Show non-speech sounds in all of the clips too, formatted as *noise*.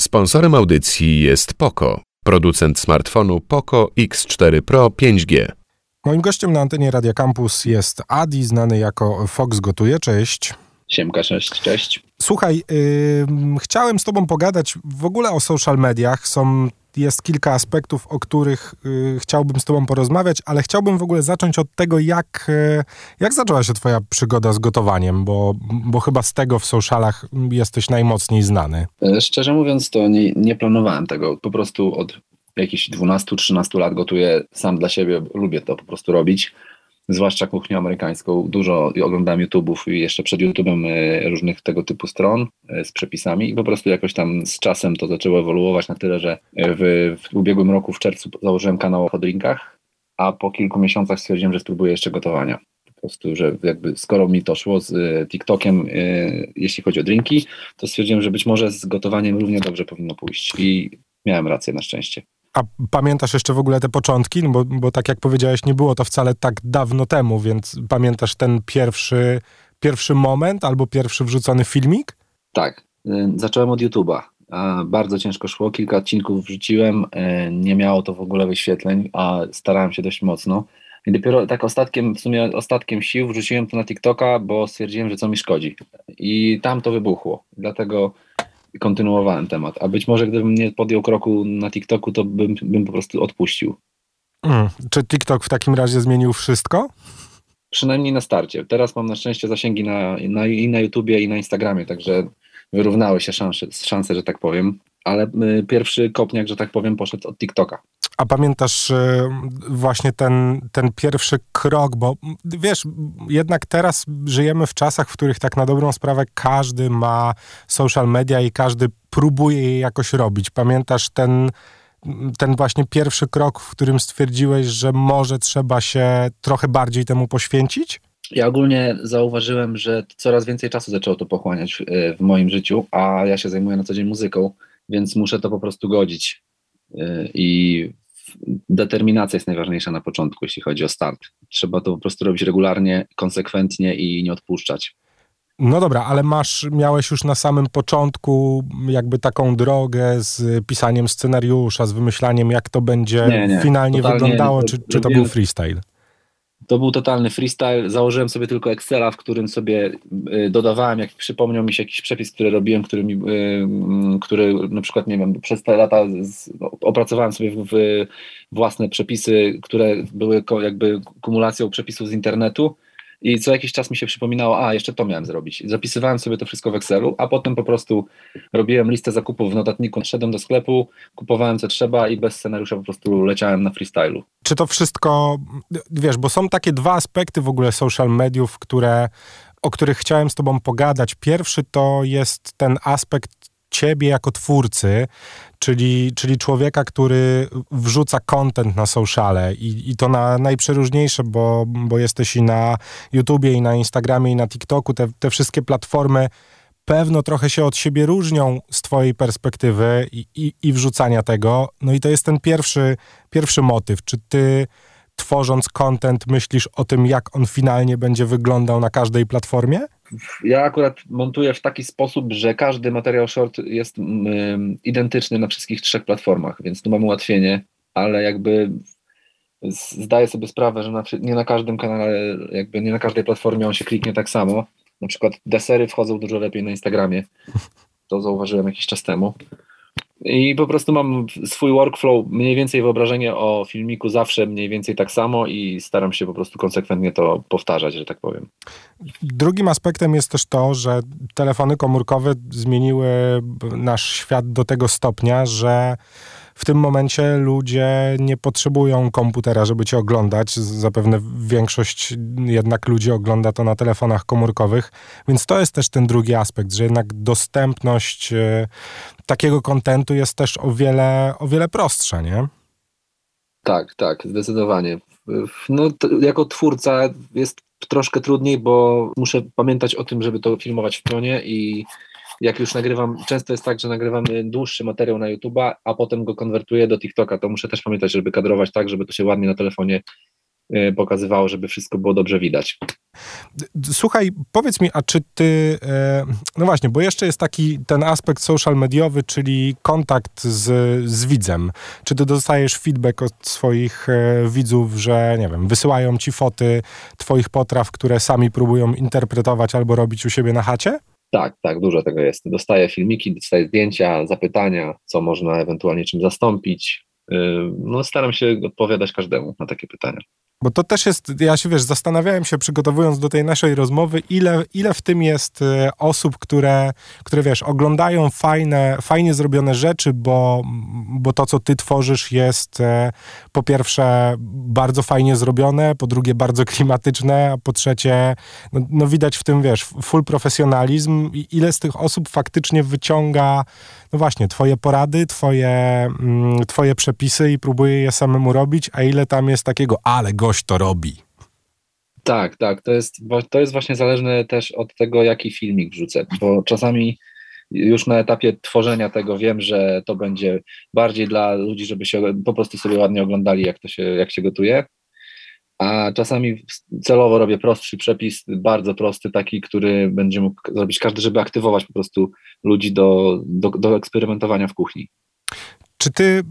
Sponsorem audycji jest Poco, producent smartfonu Poco X4 Pro 5G. Moim gościem na antenie Radia Campus jest Adi, znany jako Fox Gotuje. Cześć. Siemka, cześć, cześć. Słuchaj, yy, chciałem z tobą pogadać w ogóle o social mediach. Są jest kilka aspektów, o których y, chciałbym z Tobą porozmawiać, ale chciałbym w ogóle zacząć od tego, jak, y, jak zaczęła się Twoja przygoda z gotowaniem, bo, bo chyba z tego w socialach jesteś najmocniej znany. E, szczerze mówiąc, to nie, nie planowałem tego. Po prostu od jakichś 12-13 lat gotuję sam dla siebie, lubię to po prostu robić zwłaszcza kuchnię amerykańską. Dużo oglądałem YouTube'ów i jeszcze przed YouTube'em e, różnych tego typu stron e, z przepisami i po prostu jakoś tam z czasem to zaczęło ewoluować na tyle, że w, w ubiegłym roku w czerwcu założyłem kanał o drinkach, a po kilku miesiącach stwierdziłem, że spróbuję jeszcze gotowania. Po prostu, że jakby skoro mi to szło z e, TikTokiem, jeśli chodzi o drinki, to stwierdziłem, że być może z gotowaniem równie dobrze powinno pójść i miałem rację na szczęście. A pamiętasz jeszcze w ogóle te początki? No bo, bo tak jak powiedziałeś, nie było to wcale tak dawno temu, więc pamiętasz ten pierwszy, pierwszy moment albo pierwszy wrzucony filmik? Tak. Y, zacząłem od YouTube'a. Bardzo ciężko szło, kilka odcinków wrzuciłem, y, nie miało to w ogóle wyświetleń, a starałem się dość mocno. I dopiero tak ostatkiem, w sumie ostatkiem sił wrzuciłem to na TikToka, bo stwierdziłem, że co mi szkodzi. I tam to wybuchło. Dlatego kontynuowałem temat. A być może gdybym nie podjął kroku na TikToku, to bym, bym po prostu odpuścił. Hmm. Czy TikTok w takim razie zmienił wszystko? Przynajmniej na starcie. Teraz mam na szczęście zasięgi na, na, i na YouTubie, i na Instagramie, także wyrównały się szanse, szanse że tak powiem. Ale y, pierwszy kopniak, że tak powiem, poszedł od TikToka. A pamiętasz y, właśnie ten, ten pierwszy krok, bo wiesz, jednak teraz żyjemy w czasach, w których tak na dobrą sprawę każdy ma social media i każdy próbuje je jakoś robić. Pamiętasz ten, ten właśnie pierwszy krok, w którym stwierdziłeś, że może trzeba się trochę bardziej temu poświęcić? Ja ogólnie zauważyłem, że coraz więcej czasu zaczęło to pochłaniać w, w moim życiu, a ja się zajmuję na co dzień muzyką, więc muszę to po prostu godzić. Y, I determinacja jest najważniejsza na początku, jeśli chodzi o start. Trzeba to po prostu robić regularnie, konsekwentnie i nie odpuszczać. No dobra, ale masz, miałeś już na samym początku jakby taką drogę z pisaniem scenariusza, z wymyślaniem, jak to będzie nie, nie. finalnie Totalnie wyglądało, czy, czy to był freestyle? To był totalny freestyle. Założyłem sobie tylko Excela, w którym sobie y, dodawałem, jak przypomniał mi się jakiś przepis, który robiłem, który, mi, y, który na przykład, nie wiem, przez te lata z, opracowałem sobie w, w własne przepisy, które były jakby kumulacją przepisów z internetu i co jakiś czas mi się przypominało, a jeszcze to miałem zrobić. Zapisywałem sobie to wszystko w Excelu, a potem po prostu robiłem listę zakupów w notatniku, szedłem do sklepu, kupowałem co trzeba i bez scenariusza po prostu leciałem na freestylu. Czy to wszystko, wiesz, bo są takie dwa aspekty w ogóle social mediów, które o których chciałem z Tobą pogadać. Pierwszy to jest ten aspekt ciebie jako twórcy, czyli, czyli człowieka, który wrzuca content na sociale i, i to na najprzeróżniejsze, bo, bo jesteś i na YouTubie, i na Instagramie, i na TikToku, te, te wszystkie platformy pewno trochę się od siebie różnią z twojej perspektywy i, i, i wrzucania tego. No i to jest ten pierwszy, pierwszy motyw. Czy ty tworząc content myślisz o tym, jak on finalnie będzie wyglądał na każdej platformie? Ja akurat montuję w taki sposób, że każdy materiał short jest um, identyczny na wszystkich trzech platformach, więc tu mamy ułatwienie, ale jakby zdaję sobie sprawę, że na, nie na każdym kanale, jakby nie na każdej platformie on się kliknie tak samo. Na przykład desery wchodzą dużo lepiej na Instagramie. To zauważyłem jakiś czas temu. I po prostu mam swój workflow, mniej więcej wyobrażenie o filmiku zawsze mniej więcej tak samo i staram się po prostu konsekwentnie to powtarzać, że tak powiem. Drugim aspektem jest też to, że telefony komórkowe zmieniły nasz świat do tego stopnia, że w tym momencie ludzie nie potrzebują komputera, żeby cię oglądać. Zapewne większość jednak ludzi ogląda to na telefonach komórkowych, więc to jest też ten drugi aspekt, że jednak dostępność e, takiego kontentu jest też o wiele, o wiele prostsza, nie? Tak, tak, zdecydowanie. No, jako twórca jest troszkę trudniej, bo muszę pamiętać o tym, żeby to filmować w pionie i jak już nagrywam, często jest tak, że nagrywamy dłuższy materiał na YouTube'a, a potem go konwertuję do TikToka, to muszę też pamiętać, żeby kadrować tak, żeby to się ładnie na telefonie y, pokazywało, żeby wszystko było dobrze widać. Słuchaj, powiedz mi, a czy ty, e, no właśnie, bo jeszcze jest taki ten aspekt social mediowy, czyli kontakt z, z widzem. Czy ty dostajesz feedback od swoich e, widzów, że nie wiem, wysyłają ci foty twoich potraw, które sami próbują interpretować albo robić u siebie na chacie? Tak, tak, dużo tego jest. Dostaję filmiki, dostaję zdjęcia, zapytania, co można ewentualnie czym zastąpić. Y, no, staram się odpowiadać każdemu na takie pytania. Bo to też jest, ja się wiesz, zastanawiałem się przygotowując do tej naszej rozmowy, ile, ile w tym jest e, osób, które, które wiesz, oglądają fajne, fajnie zrobione rzeczy, bo, bo to, co ty tworzysz jest e, po pierwsze bardzo fajnie zrobione, po drugie bardzo klimatyczne, a po trzecie, no, no widać w tym, wiesz, full profesjonalizm. I ile z tych osób faktycznie wyciąga no właśnie, twoje porady, twoje, mm, twoje przepisy i próbuje je samemu robić, a ile tam jest takiego, ale gość to robi. Tak, tak, to jest, to jest właśnie zależne też od tego, jaki filmik wrzucę, bo czasami już na etapie tworzenia tego wiem, że to będzie bardziej dla ludzi, żeby się po prostu sobie ładnie oglądali, jak to się, jak się gotuje, a czasami celowo robię prostszy przepis, bardzo prosty, taki, który będzie mógł zrobić każdy, żeby aktywować po prostu ludzi do, do, do eksperymentowania w kuchni. Czy ty y,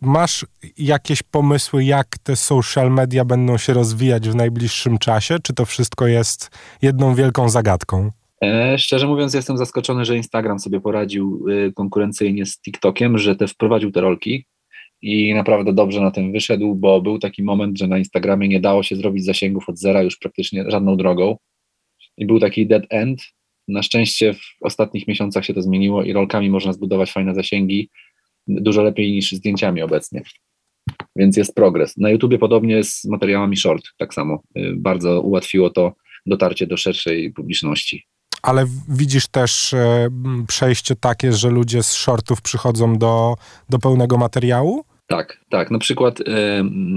masz jakieś pomysły, jak te social media będą się rozwijać w najbliższym czasie? Czy to wszystko jest jedną wielką zagadką? E, szczerze mówiąc, jestem zaskoczony, że Instagram sobie poradził y, konkurencyjnie z TikTokiem, że te wprowadził te rolki i naprawdę dobrze na tym wyszedł, bo był taki moment, że na Instagramie nie dało się zrobić zasięgów od zera już praktycznie żadną drogą i był taki dead end. Na szczęście w ostatnich miesiącach się to zmieniło i rolkami można zbudować fajne zasięgi, dużo lepiej niż zdjęciami obecnie. Więc jest progres. Na YouTubie podobnie z materiałami short, tak samo. Y, bardzo ułatwiło to dotarcie do szerszej publiczności. Ale widzisz też e, przejście takie, że ludzie z shortów przychodzą do, do pełnego materiału? Tak, tak. Na przykład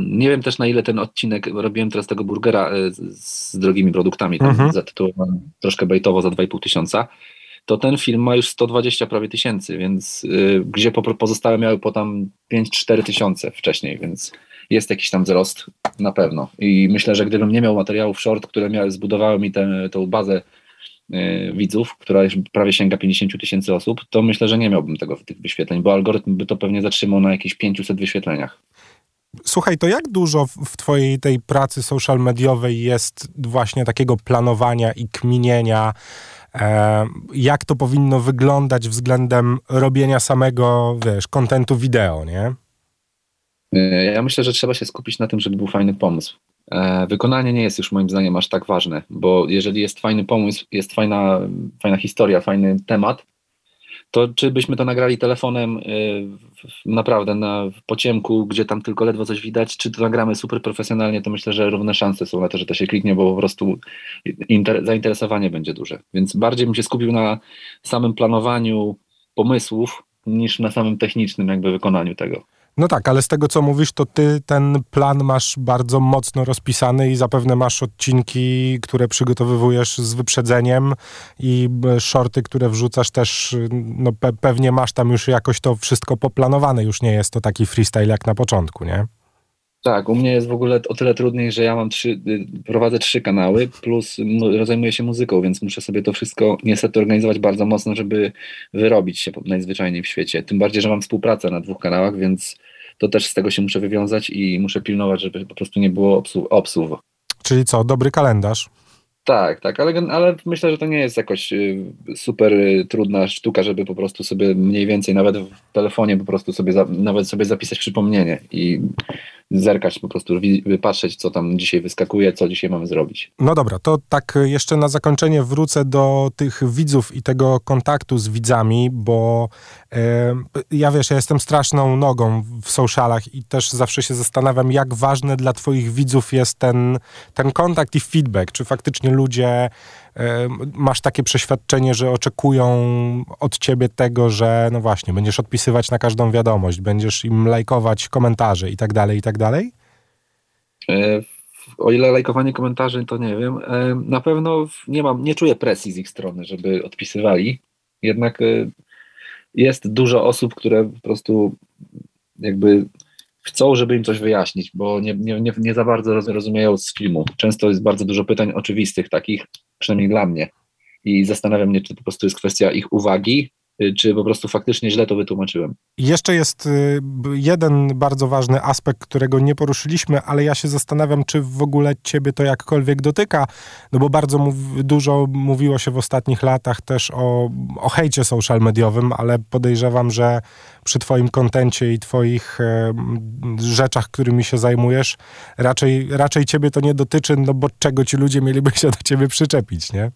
nie wiem też na ile ten odcinek, robiłem teraz tego burgera e, z, drogimi produktami, tam mhm. zatytułowany troszkę bejtowo za 2,5 tysiąca, to ten film ma już 120 prawie tysięcy, więc y, gdzie pozostałe miały po tam 5-4 tysiące wcześniej, więc jest jakiś tam wzrost na pewno. I myślę, że gdybym nie miał materiałów short, które miały, zbudowały mi tę, bazę y, widzów, która już prawie sięga 50 tysięcy osób, to myślę, że nie miałbym tego tych wyświetleń, bo algorytm by to pewnie zatrzymał na jakichś 500 wyświetleniach. Słuchaj, to jak dużo w twojej tej pracy social mediowej jest właśnie takiego planowania i kminienia, jak to powinno wyglądać względem robienia samego, wiesz, kontentu wideo, nie? E, ja myślę, że trzeba się skupić na tym, żeby był fajny pomysł. E, wykonanie nie jest już moim zdaniem aż tak ważne, bo jeżeli jest fajny pomysł, jest fajna, fajna historia, fajny temat, to czy byśmy to nagrali telefonem y, naprawdę na pociemku, gdzie tam tylko ledwo coś widać, czy to nagramy super profesjonalnie, to myślę, że równe szanse są na to, że to się kliknie, bo po prostu zainteresowanie będzie duże. Więc bardziej bym się skupił na samym planowaniu pomysłów niż na samym technicznym jakby wykonaniu tego. No tak, ale z tego co mówisz, to ty ten plan masz bardzo mocno rozpisany i zapewne masz odcinki, które przygotowywujesz z wyprzedzeniem i e, shorty, które wrzucasz też, no pe pewnie masz tam już jakoś to wszystko poplanowane, już nie jest to taki freestyle jak na początku, nie? Tak, u mnie jest w ogóle o tyle trudniej, że ja mam trzy, y, prowadzę trzy kanały, plus zajmuję się muzyką, więc muszę sobie to wszystko niestety organizować bardzo mocno, żeby wyrobić się najzwyczajniej w świecie. Tym bardziej, że mam współpracę na dwóch kanałach, więc to też z tego się muszę wywiązać i muszę pilnować, żeby po prostu nie było obsług. obsług. Czyli co, dobry kalendarz? Tak, tak, ale, ale myślę, że to nie jest jakoś y, super y, trudna sztuka, żeby po prostu sobie mniej więcej nawet w telefonie po prostu sobie, nawet sobie zapisać przypomnienie i zerkać po prostu, patrzeć, co tam dzisiaj wyskakuje, co dzisiaj mamy zrobić. No dobra, to tak jeszcze na zakończenie wrócę do tych widzów i tego kontaktu z widzami, bo e, ja wiesz, ja jestem straszną nogą w socialach i też zawsze się zastanawiam, jak ważny dla twoich widzów jest ten, ten kontakt i feedback, czy faktycznie ludzie masz takie przeświadczenie, że oczekują od ciebie tego, że no właśnie, będziesz odpisywać na każdą wiadomość, będziesz im lajkować komentarze i tak dalej, i tak dalej? E, o ile lajkowanie komentarzy, to nie wiem. E, na pewno nie mam, nie czuję presji z ich strony, żeby odpisywali. Jednak e, jest dużo osób, które po prostu jakby chcą, żeby im coś wyjaśnić, bo nie, nie, nie, za bardzo rozumieją z filmu. Często jest bardzo dużo pytań oczywistych, takich przynajmniej dla mnie. I zastanawiam mnie, czy to po prostu jest kwestia ich uwagi, czy po prostu faktycznie źle to wytłumaczyłem. Jeszcze jest y, jeden bardzo ważny aspekt, którego nie poruszyliśmy, ale ja się zastanawiam, czy w ogóle ciebie to jakkolwiek dotyka, no bo bardzo mów, dużo mówiło się w ostatnich latach też o, o hejcie social mediowym, ale podejrzewam, że przy twoim kontencie i twoich e, rzeczach, którymi się zajmujesz, raczej, raczej ciebie to nie dotyczy, no bo czego ci ludzie mieliby się do ciebie przyczepić, nie?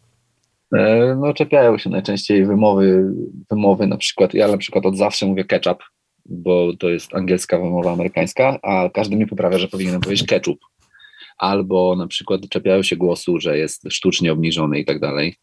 E, no, czepiają się najczęściej wymowy, wymowy na przykład, ja na przykład od zawsze mówię ketchup, bo to jest angielska wymowa amerykańska, a każdy mi poprawia, że powinienem powiedzieć ketchup. Albo na przykład czepiają się głosu, że jest sztucznie obniżony i tak dalej.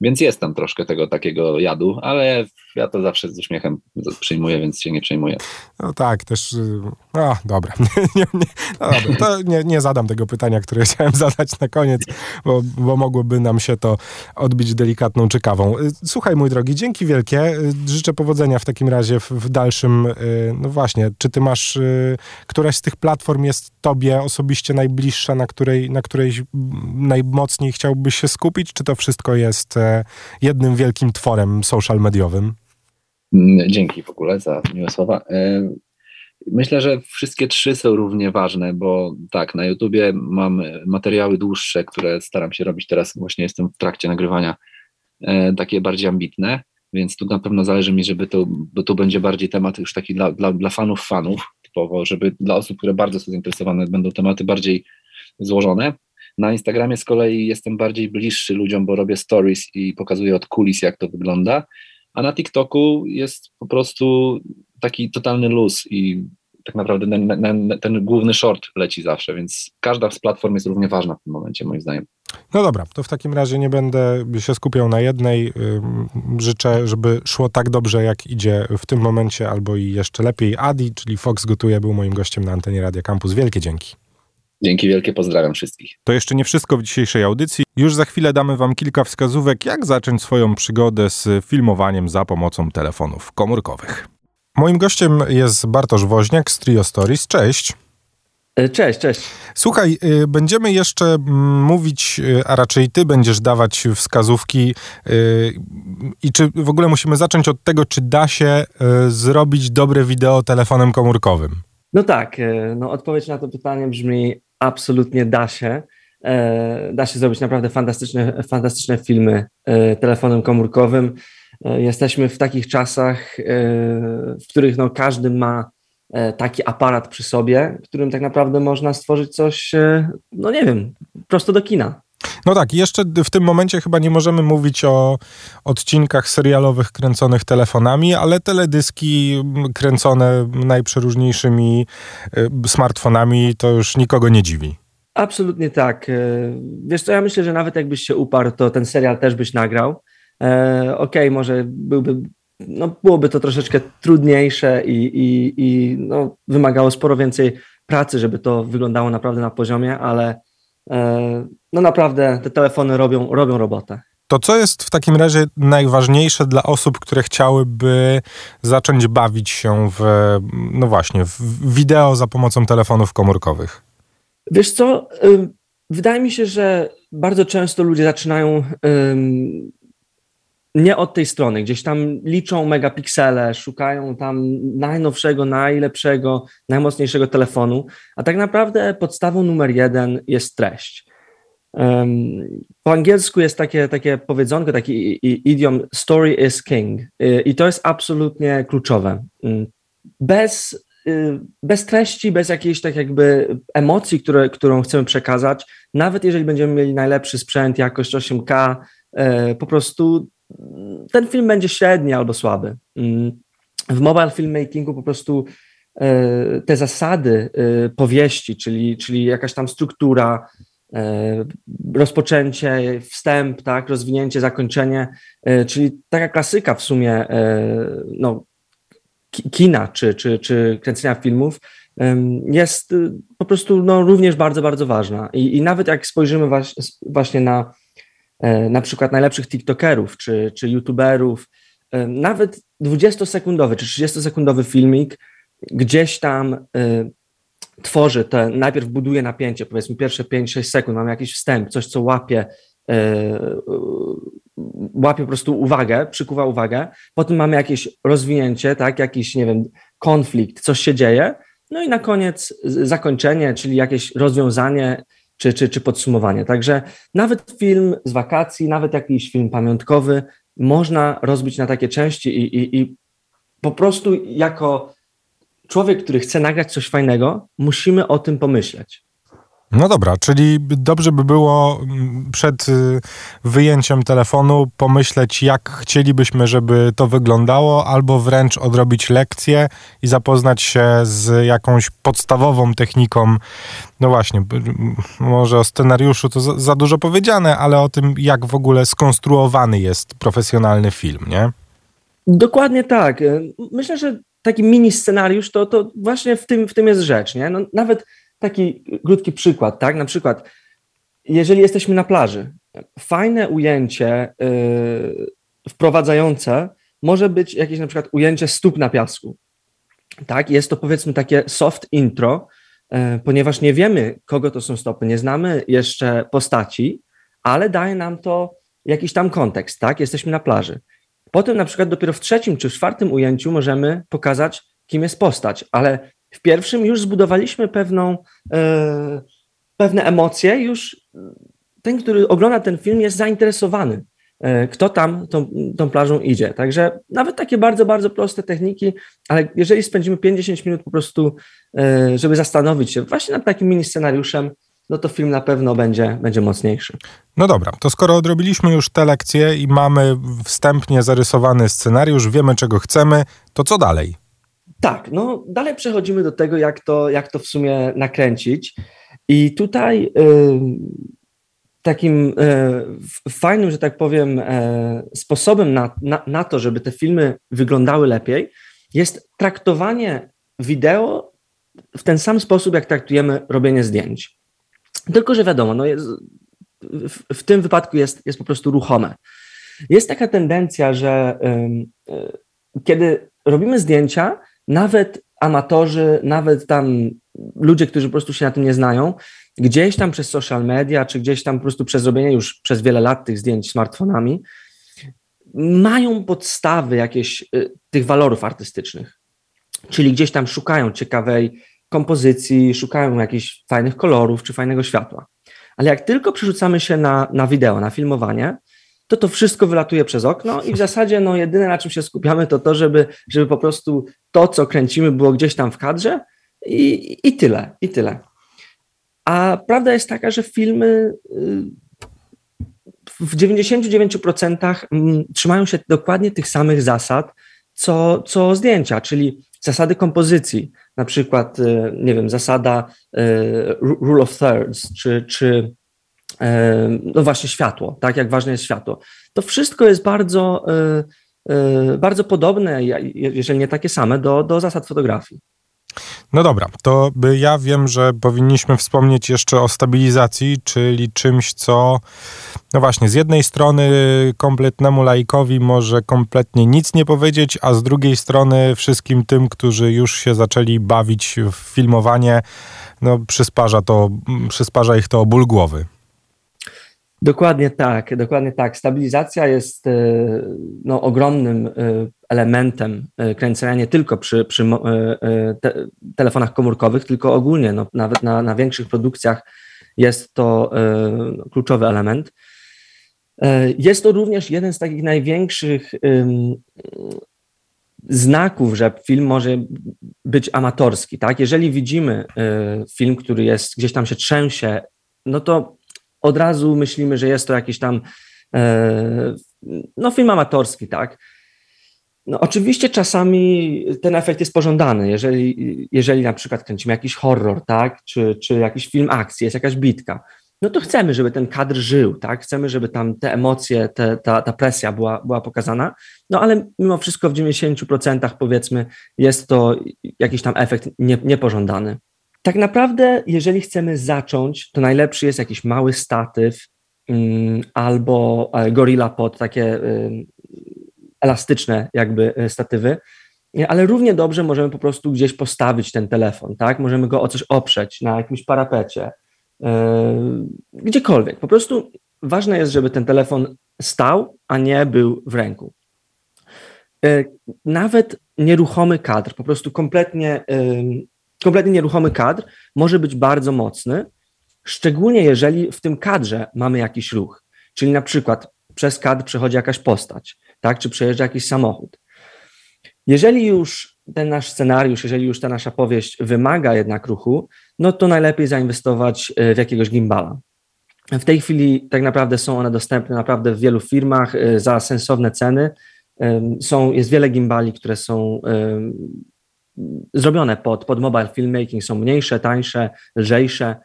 Więc jest tam troszkę tego takiego jadu, ale ja to zawsze z uśmiechem przyjmuję, więc się nie przejmuję. No tak, też. Y, no dobra. *laughs* nie, nie, no dobra. To nie, nie zadam tego pytania, które *laughs* chciałem zadać na koniec, bo, bo mogłoby nam się to odbić delikatną czykawą. Y, słuchaj, mój drogi, dzięki wielkie. Y, życzę powodzenia w takim razie w, w dalszym. No właśnie, czy ty masz. Któraś z tych platform jest tobie osobiście najbliższa, na której, na której najmocniej chciałbyś się skupić, czy to wszystko jest e, jednym wielkim tworem social mediowym? Mm, dzięki w ogóle za miłe słowa. E, myślę, że wszystkie trzy są równie ważne, bo tak, na YouTubie mam materiały dłuższe, które staram się robić teraz, właśnie jestem w trakcie nagrywania, e, takie bardziej ambitne, więc tu na pewno zależy mi, żeby to, bo tu będzie bardziej temat już taki dla, dla, dla fanów fanów, typowo, żeby dla osób, które bardzo są zainteresowane, będą tematy bardziej złożone. Na Instagramie z kolei jestem bardziej bliższy ludziom, bo robię stories i pokazuję od kulis, jak to wygląda a na TikToku jest po prostu taki totalny luz i tak naprawdę ten, ten, ten, główny short leci zawsze, więc każda z platform jest równie ważna w tym momencie, moim zdaniem. No dobra, to w takim razie nie będę się skupiał na jednej. Życzę, żeby szło tak dobrze, jak idzie w tym momencie, albo i jeszcze lepiej. Adi, czyli Fox Gotuje, był moim gościem na antenie Radia Campus. Wielkie dzięki. Dzięki wielkie, pozdrawiam wszystkich. To jeszcze nie wszystko w dzisiejszej audycji. Już za chwilę damy Wam kilka wskazówek, jak zacząć swoją przygodę z filmowaniem za pomocą telefonów komórkowych. Moim gościem jest Bartosz Woźniak z Trio Stories. Cześć. E, cześć, cześć. Słuchaj, y, będziemy jeszcze mm, mówić, y, a raczej ty będziesz dawać wskazówki i czy w ogóle musimy zacząć od tego, czy da się zrobić dobre wideo telefonem komórkowym? No tak, no odpowiedź na to pytanie brzmi absolutnie da się. E, da się zrobić naprawdę fantastyczne, fantastyczne filmy e, telefonem komórkowym. E, jesteśmy w takich czasach, w których no każdy ma taki aparat przy sobie, którym tak naprawdę można stworzyć coś, no nie wiem, prosto do kina. No tak, jeszcze w tym momencie chyba nie możemy mówić o odcinkach serialowych kręconych telefonami, ale teledyski kręcone najprzeróżniejszymi y, smartfonami to już nikogo nie dziwi. Absolutnie tak. E, wiesz co, ja myślę, że nawet jakbyś się uparł, to ten serial też byś nagrał. E, Okej, okay, może byłby, no, byłoby to troszeczkę trudniejsze i, i, i no, wymagało sporo więcej pracy, żeby to wyglądało naprawdę na poziomie, ale no naprawdę te telefony robią, robią robotę. To co jest w takim razie najważniejsze dla osób, które chciałyby zacząć bawić się w, no właśnie, w wideo za pomocą telefonów komórkowych? Wiesz co, wydaje mi się, że bardzo często ludzie zaczynają nie od tej strony. Gdzieś tam liczą megapiksele, szukają tam najnowszego, najlepszego, najmocniejszego telefonu, a tak naprawdę podstawą numer jeden jest treść. Po angielsku jest takie, takie powiedzonko, taki idiom story is king y, i to jest absolutnie kluczowe. Mm. Bez, y, bez treści, bez jakiejś tak jakby emocji, które, którą chcemy przekazać, nawet jeżeli będziemy mieli najlepszy sprzęt, jakość 8K, y, po prostu ten film będzie średni albo słaby. Mm, w mobile filmmakingu po prostu e, te zasady e, powieści, czyli, czyli jakaś tam struktura, e, rozpoczęcie, wstęp, tak, rozwinięcie, zakończenie, czyli taka klasyka w sumie no, kina czy, czy, czy kręcenia filmów, jest po prostu no, również bardzo, bardzo ważna. I, i nawet jak spojrzymy właśnie na na przykład najlepszych TikTokerów czy, czy YouTuberów, e, nawet 20-sekundowy czy 30-sekundowy filmik gdzieś tam y, tworzy, to najpierw buduje napięcie, powiedzmy pierwsze 5-6 sekund, mamy jakiś wstęp, coś, co łapie, łapie po prostu uwagę, przykuwa uwagę, potem mamy jakieś rozwinięcie, tak, jakiś, nie wiem, konflikt, coś się dzieje, no i na koniec zakończenie, czyli jakieś rozwiązanie czy, czy, czy podsumowanie. Także nawet film z wakacji, nawet jakiś film pamiątkowy można rozbić na takie części i, i, i po prostu jako człowiek, który chce nagrać coś fajnego, musimy o tym pomyśleć. No dobra, czyli dobrze by było mm, przed y, wyjęciem telefonu pomyśleć, jak chcielibyśmy, żeby to wyglądało, albo wręcz odrobić lekcję i zapoznać się z jakąś podstawową techniką. No właśnie, może o scenariuszu to za, dużo powiedziane, ale o tym, jak w ogóle skonstruowany jest profesjonalny film, nie? Dokładnie tak. Myślę, że taki mini scenariusz to, to właśnie w tym, w tym jest rzecz. Nie? No, nawet taki krótki przykład, tak? Na przykład, jeżeli jesteśmy na plaży, fajne ujęcie yy, wprowadzające może być jakieś na przykład ujęcie stóp na piasku. Tak, jest to powiedzmy takie soft intro, yy, ponieważ nie wiemy, kogo to są stopy, nie znamy jeszcze postaci, ale daje nam to jakiś tam kontekst, tak? Jesteśmy na plaży. Potem na przykład dopiero w trzecim czy w czwartym ujęciu możemy pokazać, kim jest postać, ale w pierwszym już zbudowaliśmy pewną, e, pewne emocje, już ten, który ogląda ten film jest zainteresowany, e, kto tam tą, tą plażą idzie. Także nawet takie bardzo, bardzo proste techniki, ale jeżeli spędzimy 50 minut po prostu, e, żeby zastanowić się właśnie nad takim mini scenariuszem, no to film na pewno będzie, będzie mocniejszy. No dobra, to skoro odrobiliśmy już te lekcje i mamy wstępnie zarysowany scenariusz, wiemy czego chcemy, to co dalej? Tak, no dalej przechodzimy do tego, jak to, jak to w sumie nakręcić. I tutaj y, takim y, fajnym, że tak powiem, y, sposobem na, na, na to, żeby te filmy wyglądały lepiej, jest traktowanie wideo w ten sam sposób, jak traktujemy robienie zdjęć. Tylko, że wiadomo, no jest, w, w, tym wypadku jest, jest po prostu ruchome. Jest taka tendencja, że kiedy robimy zdjęcia, nawet amatorzy, nawet tam ludzie, którzy po prostu się na tym nie znają, gdzieś tam przez social media, czy gdzieś tam po prostu przez robienie już przez wiele lat tych zdjęć smartfonami, mają podstawy jakieś y, tych walorów artystycznych. Czyli gdzieś tam szukają ciekawej kompozycji, szukają jakichś fajnych kolorów czy fajnego światła. Ale jak tylko przerzucamy się na, na wideo, na filmowanie, to to wszystko wylatuje przez okno i w zasadzie no, jedyne na czym się skupiamy to to, żeby, żeby po prostu to, co kręcimy było gdzieś tam w kadrze i, i tyle, i tyle. A prawda jest taka, że filmy y, w 99% mm, trzymają się dokładnie tych samych zasad, co, co zdjęcia, czyli zasady kompozycji, na przykład, y, nie wiem, zasada y, rule of thirds, czy, czy no właśnie światło, tak jak ważne jest światło. To wszystko jest bardzo, e, e, bardzo podobne, jeżeli nie takie same, do, do zasad fotografii. No dobra, to ja wiem, że powinniśmy wspomnieć jeszcze o stabilizacji, czyli czymś, co, no właśnie, z jednej strony kompletnemu laikowi może kompletnie nic nie powiedzieć, a z drugiej strony wszystkim tym, którzy już się zaczęli bawić w filmowanie, no przysparza, to, przysparza ich to ból głowy. Dokładnie tak, dokładnie tak. Stabilizacja jest e, no, ogromnym e, elementem e, kręcenia nie tylko przy, przy te, telefonach komórkowych, tylko ogólnie, no, nawet na, na większych produkcjach jest to kluczowy element. Jest to również jeden z takich największych znaków, że film może być amatorski. Tak? Jeżeli widzimy film, który jest gdzieś tam się trzęsie, no to od razu myślimy, że jest to jakiś tam e, no, film amatorski, tak? No, oczywiście czasami ten efekt jest pożądany, jeżeli, jeżeli na przykład kręcimy jakiś horror, tak, czy, czy jakiś film akcji, jest jakaś bitka, no to chcemy, żeby ten kadr żył, tak, chcemy, żeby tam te emocje, te, ta, ta presja była, była pokazana, no ale mimo wszystko w 90% powiedzmy jest to jakiś tam efekt nie, niepożądany. Tak naprawdę, jeżeli chcemy zacząć, to najlepszy jest jakiś mały statyw mm, albo e, Gorilla Pod, takie elastyczne jakby e, statywy. ale równie dobrze możemy po prostu gdzieś postawić ten telefon, tak? Możemy go o coś oprzeć na jakimś parapecie, yy, gdziekolwiek. Po prostu ważne jest, żeby ten telefon stał, a nie był w ręku. Nawet nieruchomy kadr, po prostu kompletnie, kompletnie nieruchomy kadr może być bardzo mocny, szczególnie jeżeli w tym kadrze mamy jakiś ruch. Czyli na przykład przez kadr przechodzi jakaś postać, tak? czy przejeżdża jakiś samochód. Jeżeli już ten nasz scenariusz, jeżeli już ta nasza powieść wymaga jednak ruchu, no to najlepiej zainwestować e, w jakiegoś gimbala. W tej chwili tak naprawdę są one dostępne naprawdę w wielu firmach e, za sensowne ceny. Są, jest wiele gimbali, które są zrobione pod, pod mobile filmmaking, są mniejsze, tańsze, lżejsze.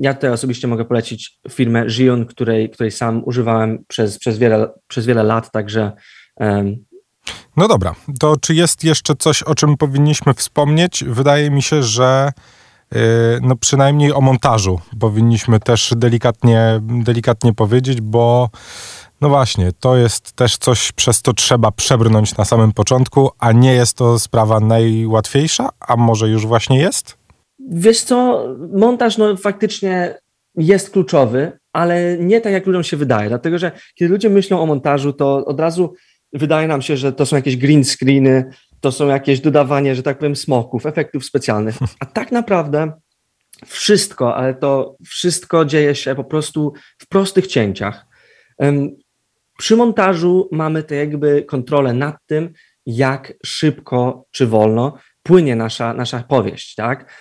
Ja tutaj osobiście mogę polecić firmę Zion, której, której sam używałem przez, przez, wiele, przez wiele lat, także. No dobra, to czy jest jeszcze coś, o czym powinniśmy wspomnieć? Wydaje mi się, że y, no przynajmniej o montażu powinniśmy też delikatnie, delikatnie powiedzieć, bo no właśnie, to jest też coś, przez co trzeba przebrnąć na samym początku, a nie jest to sprawa najłatwiejsza, a może już właśnie jest? Wiesz co, montaż no faktycznie jest kluczowy, ale nie tak jak ludziom się wydaje, dlatego że kiedy ludzie myślą o montażu, to od razu wydaje nam się, że to są jakieś green screeny, to są jakieś dodawanie, że tak powiem, smoków, efektów specjalnych, a tak naprawdę wszystko, ale to wszystko dzieje się po prostu w prostych cięciach. Przy montażu mamy to jakby kontrolę nad tym, jak szybko czy wolno płynie nasza, nasza powieść, tak?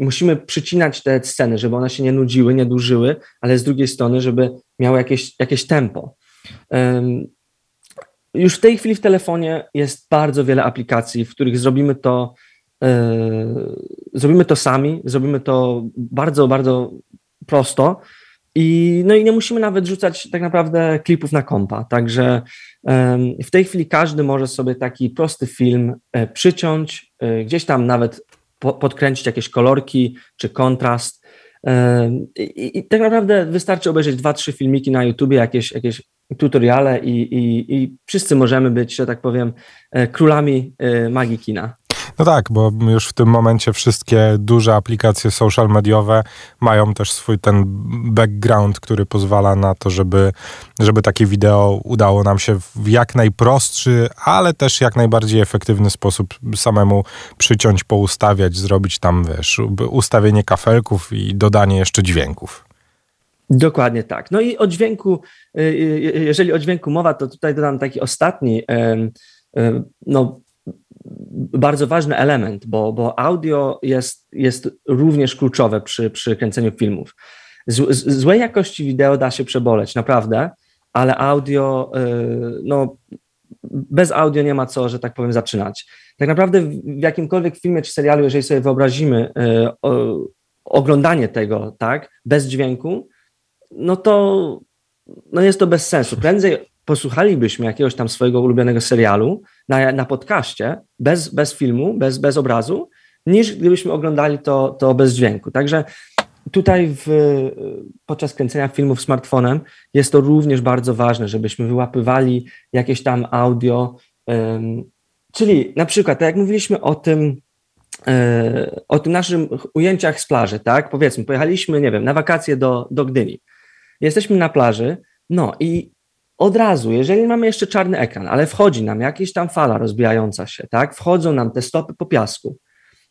Musimy przycinać te sceny, żeby one się nie nudziły, nie dłużyły, ale z drugiej strony, żeby miały jakieś, jakieś tempo. Już w tej chwili w telefonie jest bardzo wiele aplikacji, w których zrobimy to, yy, zrobimy to sami, zrobimy to bardzo, bardzo prosto i, no i nie musimy nawet rzucać tak naprawdę klipów na kompa. Także w tej chwili każdy może sobie taki prosty film e, przyciąć, e, gdzieś tam nawet podkręcić jakieś kolorki czy kontrast. I, i tak naprawdę wystarczy obejrzeć dwa, trzy filmiki na YouTubie, jakieś, jakieś tutoriale i, i, i wszyscy możemy być, że tak powiem, e, królami magii kina. No tak, bo już w tym momencie wszystkie duże aplikacje social mediowe mają też swój ten background, który pozwala na to, żeby, żeby takie wideo udało nam się w jak najprostszy, ale też jak najbardziej efektywny sposób samemu przyciąć, poustawiać, zrobić tam, wiesz, ustawienie kafelków i dodanie jeszcze dźwięków. Dokładnie tak. No i o dźwięku, y, y, jeżeli o dźwięku mowa, to tutaj dodam taki ostatni, no bardzo ważny element, bo, bo audio jest, jest również kluczowe przy, przy kręceniu filmów. Z, z, złej jakości wideo da się przeboleć, naprawdę, ale audio, yy, no, bez audio nie ma co, że tak powiem, zaczynać. Tak naprawdę w, jakimkolwiek filmie czy serialu, jeżeli sobie wyobrazimy yy, o, oglądanie tego, tak, bez dźwięku, no to no jest to bez sensu. Prędzej posłuchalibyśmy jakiegoś tam swojego ulubionego serialu na, na podcaście, bez, bez filmu, bez, bez obrazu, niż gdybyśmy oglądali to, to bez dźwięku. Także tutaj w, podczas kręcenia filmów smartfonem jest to również bardzo ważne, żebyśmy wyłapywali jakieś tam audio, czyli na przykład, tak jak mówiliśmy o tym, e, o tym naszym ujęciach z plaży, tak? Powiedzmy, pojechaliśmy, nie wiem, na wakacje do, do Gdyni. Jesteśmy na plaży, no i od razu, jeżeli mamy jeszcze czarny ekran, ale wchodzi nam jakaś tam fala rozbijająca się, tak? Wchodzą nam te stopy po piasku.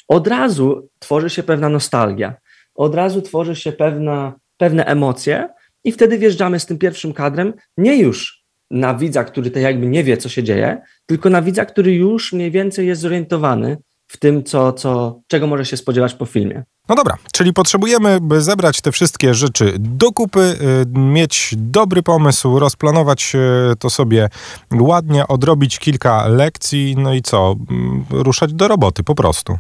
Od razu tworzy się pewna nostalgia, od razu tworzy się pewna, pewne emocje, i wtedy wjeżdżamy z tym pierwszym kadrem nie już na widza, który to jakby nie wie, co się dzieje, tylko na widza, który już mniej więcej jest zorientowany w tym, co, co, czego może się spodziewać po filmie. No dobra, czyli potrzebujemy, by zebrać te wszystkie rzeczy do kupy, y, mieć dobry pomysł, rozplanować y, to sobie ładnie, odrobić kilka lekcji, no i co? Mm, ruszać do roboty po prostu.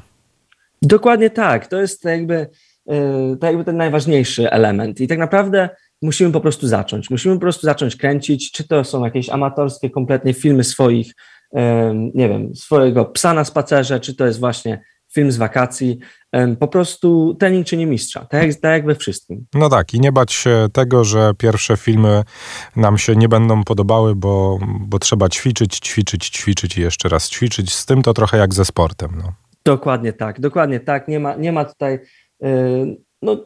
Dokładnie tak. To jest jakby, y, to jakby ten najważniejszy element. I tak naprawdę musimy po prostu zacząć. Musimy po prostu zacząć kręcić, czy to są jakieś amatorskie kompletnie filmy swoich, nie wiem, swojego psa na spacerze, czy to jest właśnie film z wakacji, Po prostu trening czyni mistrza, tak jak, tak jak we wszystkim. No tak, i nie bać się tego, że pierwsze filmy nam się nie będą podobały, bo, bo trzeba ćwiczyć, ćwiczyć, ćwiczyć i jeszcze raz ćwiczyć. Z tym to trochę jak ze sportem. No. Dokładnie tak, dokładnie tak. Nie ma, nie ma tutaj, yy, no,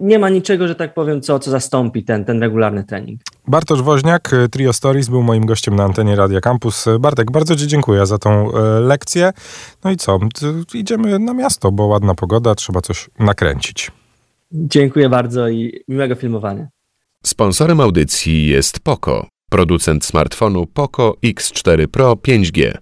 nie ma niczego, że tak powiem, co, co zastąpi ten, ten regularny trening. Bartosz Woźniak, Trio Stories, był moim gościem na antenie Radia Campus. Bartek, bardzo Ci dziękuję za tą e, lekcję. No i co? Idziemy na miasto, bo ładna pogoda, trzeba coś nakręcić. Dziękuję bardzo i miłego filmowania. Sponsorem audycji jest Poco, producent smartfonu Poco X4 Pro 5G.